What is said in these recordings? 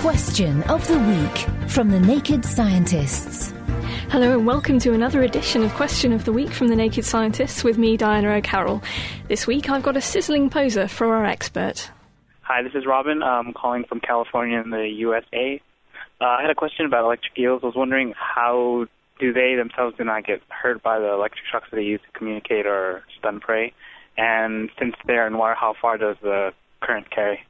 Question of the Week from the Naked Scientists. Hello and welcome to another edition of Question of the Week from the Naked Scientists with me, Diana O'Carroll. This week I've got a sizzling poser for our expert. Hi, this is Robin. I'm calling from California in the USA. Uh, I had a question about electric eels. I was wondering how do they themselves do not get hurt by the electric shocks that they use to communicate or stun prey? And since they're in water, how far does the current carry?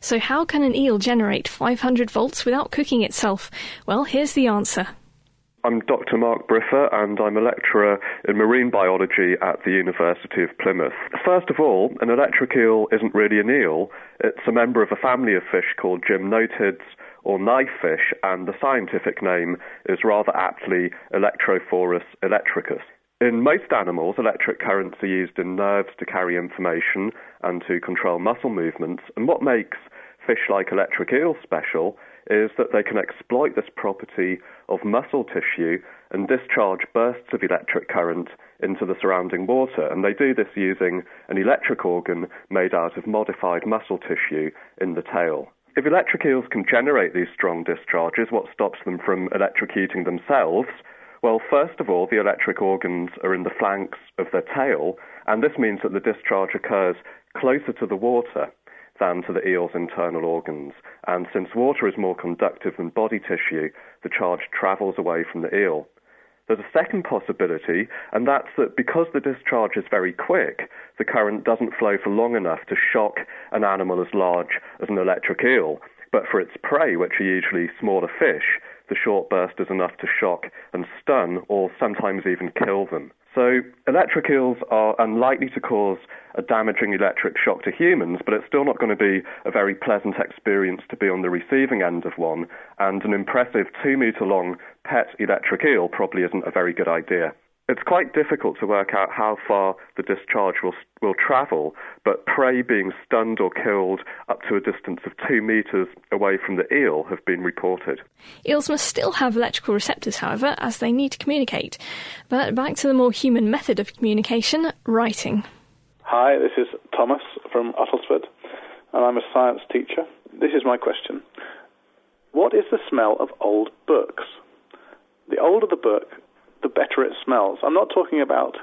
So, how can an eel generate 500 volts without cooking itself? Well, here's the answer. I'm Dr. Mark Briffa, and I'm a lecturer in marine biology at the University of Plymouth. First of all, an electric eel isn't really an eel, it's a member of a family of fish called gymnotids or knifefish, and the scientific name is rather aptly Electrophorus electricus. In most animals, electric currents are used in nerves to carry information and to control muscle movements, and what makes fish like electric eels special is that they can exploit this property of muscle tissue and discharge bursts of electric current into the surrounding water. And they do this using an electric organ made out of modified muscle tissue in the tail. If electric eels can generate these strong discharges, what stops them from electrocuting themselves? Well, first of all, the electric organs are in the flanks of their tail, and this means that the discharge occurs closer to the water than to the eel's internal organs. And since water is more conductive than body tissue, the charge travels away from the eel. There's a second possibility, and that's that because the discharge is very quick, the current doesn't flow for long enough to shock an animal as large as an electric eel. But for its prey, which are usually smaller fish, the short burst is enough to shock and stun or sometimes even kill them. So, electric eels are unlikely to cause a damaging electric shock to humans, but it's still not going to be a very pleasant experience to be on the receiving end of one, and an impressive two metre long pet electric eel probably isn't a very good idea. It's quite difficult to work out how far the discharge will, will travel, but prey being stunned or killed up to a distance of two metres away from the eel have been reported. Eels must still have electrical receptors, however, as they need to communicate. But back to the more human method of communication writing. Hi, this is Thomas from Uttlesford, and I'm a science teacher. This is my question What is the smell of old books? The older the book, the better it smells. I'm not talking about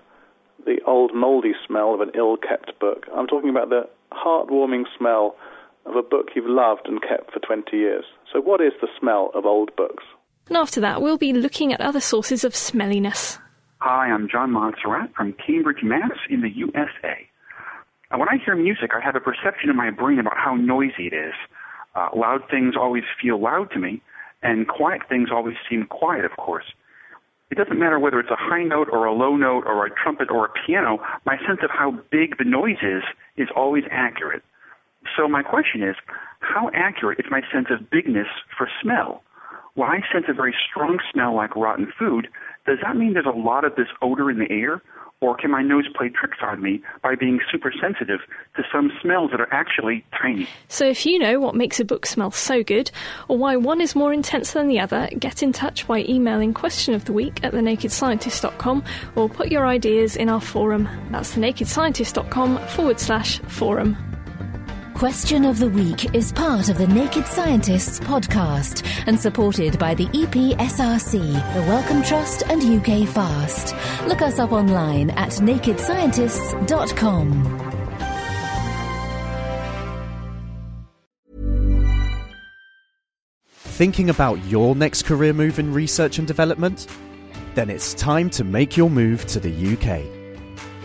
the old mouldy smell of an ill kept book. I'm talking about the heartwarming smell of a book you've loved and kept for 20 years. So, what is the smell of old books? And after that, we'll be looking at other sources of smelliness. Hi, I'm John Montserrat from Cambridge, Mass. in the USA. When I hear music, I have a perception in my brain about how noisy it is. Uh, loud things always feel loud to me, and quiet things always seem quiet, of course it doesn't matter whether it's a high note or a low note or a trumpet or a piano, my sense of how big the noise is is always accurate. So my question is, how accurate is my sense of bigness for smell? Well, I sense a very strong smell like rotten food. Does that mean there's a lot of this odor in the air? Or can my nose play tricks on me by being super sensitive to some smells that are actually tiny? So, if you know what makes a book smell so good, or why one is more intense than the other, get in touch by emailing question of the week at thenakedscientists.com or put your ideas in our forum. That's thenakedscientists.com forward slash forum. Question of the Week is part of the Naked Scientists podcast and supported by the EPSRC, the Wellcome Trust, and UK Fast. Look us up online at nakedscientists.com. Thinking about your next career move in research and development? Then it's time to make your move to the UK